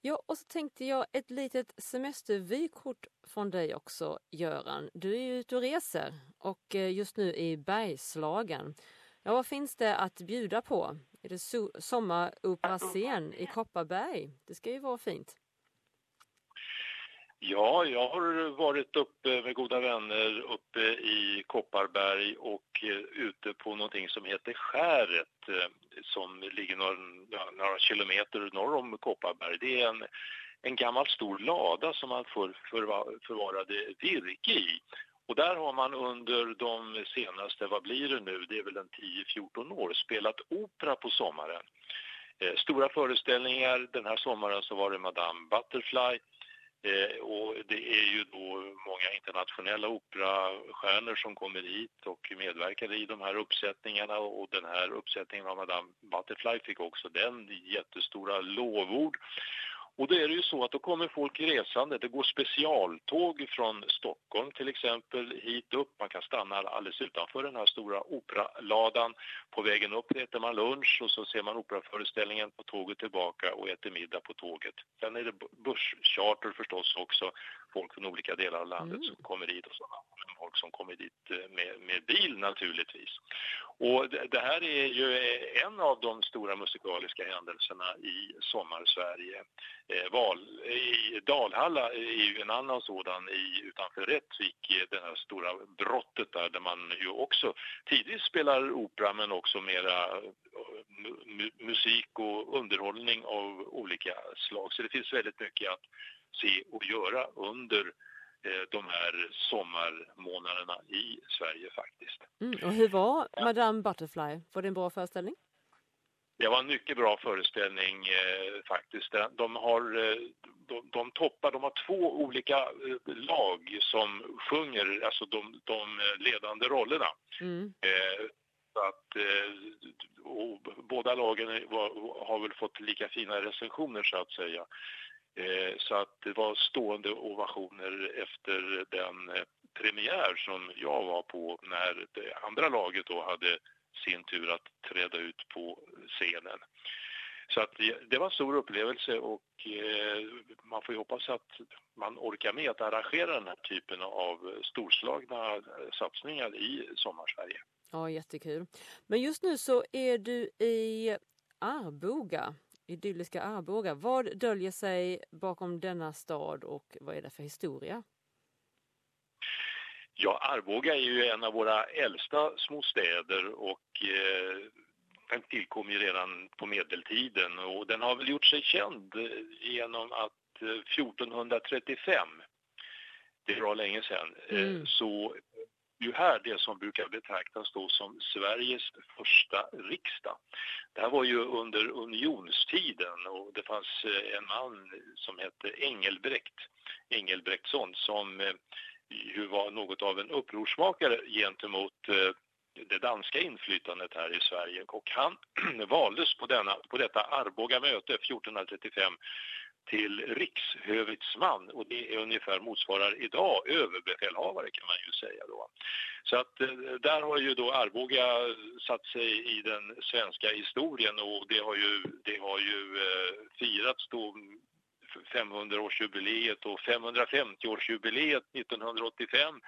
Ja, och så tänkte jag ett litet semestervykort från dig också, Göran. Du är ju ute och reser och eh, just nu i Bergslagen. Ja, vad finns det att bjuda på? Är det so sommaroperascen i Kopparberg? Det ska ju vara fint. Ja, jag har varit uppe med goda vänner uppe i Kopparberg och eh, ute på någonting som heter Skäret eh, som ligger några, några kilometer norr om Kopparberg. Det är en, en gammal stor lada som man för, för, förvarade virke i. Och där har man under de senaste, vad blir det nu, det är väl en 10-14 år, spelat opera på sommaren. Eh, stora föreställningar, den här sommaren så var det Madame Butterfly Eh, och det är ju då många internationella operastjärnor som kommer hit och medverkar i de här uppsättningarna och den här uppsättningen av Madame Butterfly fick också den jättestora lovord. Och då är det ju så att då kommer folk resande. Det går specialtåg från Stockholm till exempel hit upp. Man kan stanna alldeles utanför den här stora operaladan. På vägen upp äter man lunch och så ser man operaföreställningen på tåget tillbaka och äter middag på tåget. Sen är det busscharter förstås också. Folk från olika delar av landet mm. som kommer hit och sådana folk som kommer dit eh, med, med bil naturligtvis. Och det, det, här är ju eh, en av de stora musikaliska händelserna i sommarsverige. Eh, Val, i Dalhalla är ju en annan sådan i, utanför Rättvik, eh, det här stora brottet där, där man ju också tidigt spelar opera men också mera mu musik och underhållning av olika slag. Så det finns väldigt mycket att se och göra under de här sommarmånaderna i Sverige faktiskt. Mm, och hur var Madame Butterfly? Var det en bra föreställning? Det var en mycket bra föreställning eh, faktiskt. De har, eh, de, de, toppar, de har två olika eh, lag som sjunger, alltså de, de ledande rollerna. Mm. Eh, så att, eh, båda lagen var, har väl fått lika fina recensioner så att säga. Eh, så att det var stående ovationer efter den eh, premiär som jag var på när det andra laget då hade sin tur att träda ut på scenen. Så att det var en stor upplevelse och eh, man får ju hoppas att man orkar med att arrangera den här typen av storslagna eh, satsningar i sommarsverige. Ja, jättekul. Men just nu så är du i Arboga, idylliska Arboga. Vad döljer sig bakom denna stad och vad är det för historia? Ja, Arboga är ju en av våra äldsta små städer och eh, den tillkom ju redan på medeltiden och den har väl gjort sig känd genom att eh, 1435, det är bra länge sedan, eh, mm ju här det som brukar betraktas då som Sveriges första riksdag. Det här var ju under unionstiden och det fanns eh, en man som hette Engelbrekt, Engelbrektsson som eh, ju var något av en upprorsmakare gentemot eh, det danska inflytandet här i Sverige och han valdes på, denna, på detta Arboga möte 1435 till rikshövitsman. Och det är ungefär motsvarar idag överbefälhavare kan man ju säga då. Så att eh, där har ju då Arboga satt sig i den svenska historien. Och det har ju, det har ju eh, firats då 500-årsjubileet och 550-årsjubileet 1985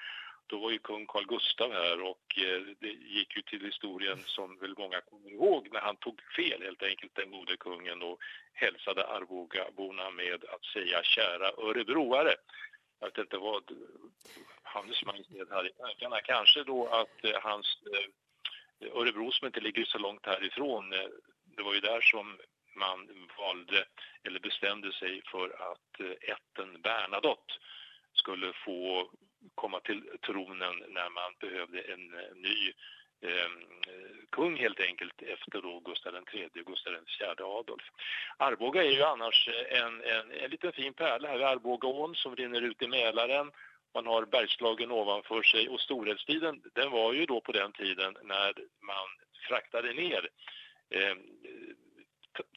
då var ju kung Carl Gustav här och eh, det gick ju till historien som väl många kommer ihåg när han tog fel helt enkelt den gode kungen och hälsade Arbogaborna med att säga kära örebroare. Jag vet inte vad Hannes Majestät hade i tankarna. Kanske då att eh, hans eh, Örebro som inte ligger så långt härifrån, det var ju där som man valde eller bestämde sig för att ätten Bernadotte skulle få komma till tronen när man behövde en eh, ny ehm, eh, kung helt enkelt efter då Gustav III och Gustav IV Adolf. Arboga är ju annars eh, en, en, en liten fin pärla här vid Arbogaån som rinner ut i Mälaren. Man har Bergslagen ovanför sig och storhetstiden den var ju då på den tiden när man fraktade ner eh,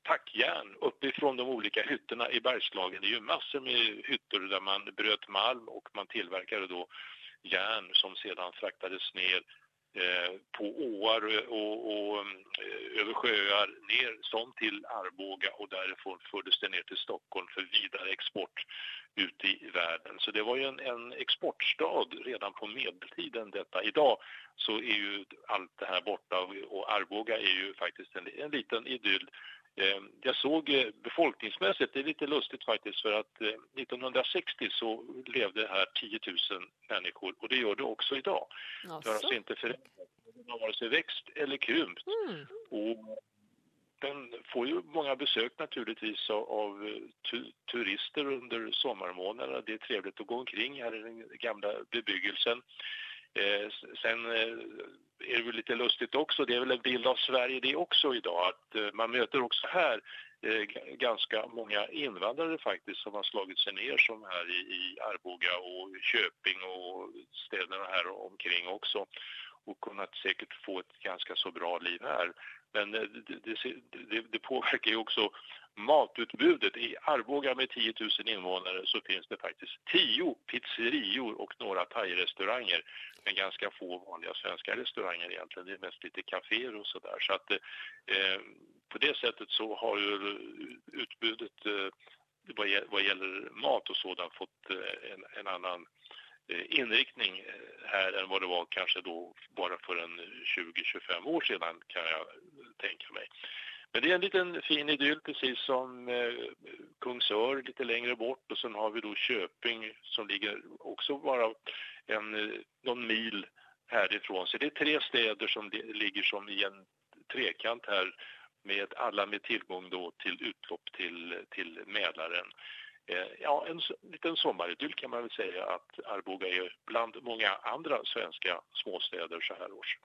tackjärn uppifrån de olika hytterna i Bergslagen. Det är ju massor med hytter där man bröt malm och man tillverkade då järn som sedan fraktades ner Eh, på åar och, och, eh, över sjöar ner som till Arboga och därifrån fördes det ner till Stockholm för vidare export ute i världen. Så det var ju en, en exportstad redan på medeltiden detta. Idag så är ju allt det här borta och Arboga är ju faktiskt en, en liten idyll Eh, jag såg eh, befolkningsmässigt, det är lite lustigt faktiskt för att 1960 eh, så levde här 10 000 människor och det gör det också idag. Alltså. Det har alltså inte förändrats, det har vare sig växt eller krympt. Mm. Och den får ju många besök naturligtvis av eh, turister under sommarmånaderna. Det är trevligt att gå omkring här i den gamla bebyggelsen. Eh, sen eh, är det väl lite lustigt också, det är väl en bild av Sverige det också idag, att eh, man möter också här eh, ganska många invandrare faktiskt som har slagit sig ner som här i, i Arboga och Köping och städerna här omkring också och kunnat säkert få ett ganska så bra liv här. Men det, det, det, påverkar ju också matutbudet. I Arboga med 10 000 invånare så finns det faktiskt 10 pizzerior och några thai-restauranger men ganska få vanliga svenska restauranger egentligen. Det är mest lite kaféer och sådär. Så att eh, på det sättet så har ju utbudet eh, vad, gäller mat och sådant fått eh, en, en annan eh, inriktning eh, här än vad det var kanske då bara för en 20-25 år sedan kan jag tänka mig. Men det är en liten fin idyll precis som eh, Kungsör lite längre bort och sen har vi då Köping som ligger också bara en, eh, någon mil härifrån. Så det är tre städer som ligger som i en trekant här med alla med tillgång då till utlopp till, till Mälaren. Eh, ja, en liten sommaridyll kan man väl säga att Arboga är bland många andra svenska småstäder så här års.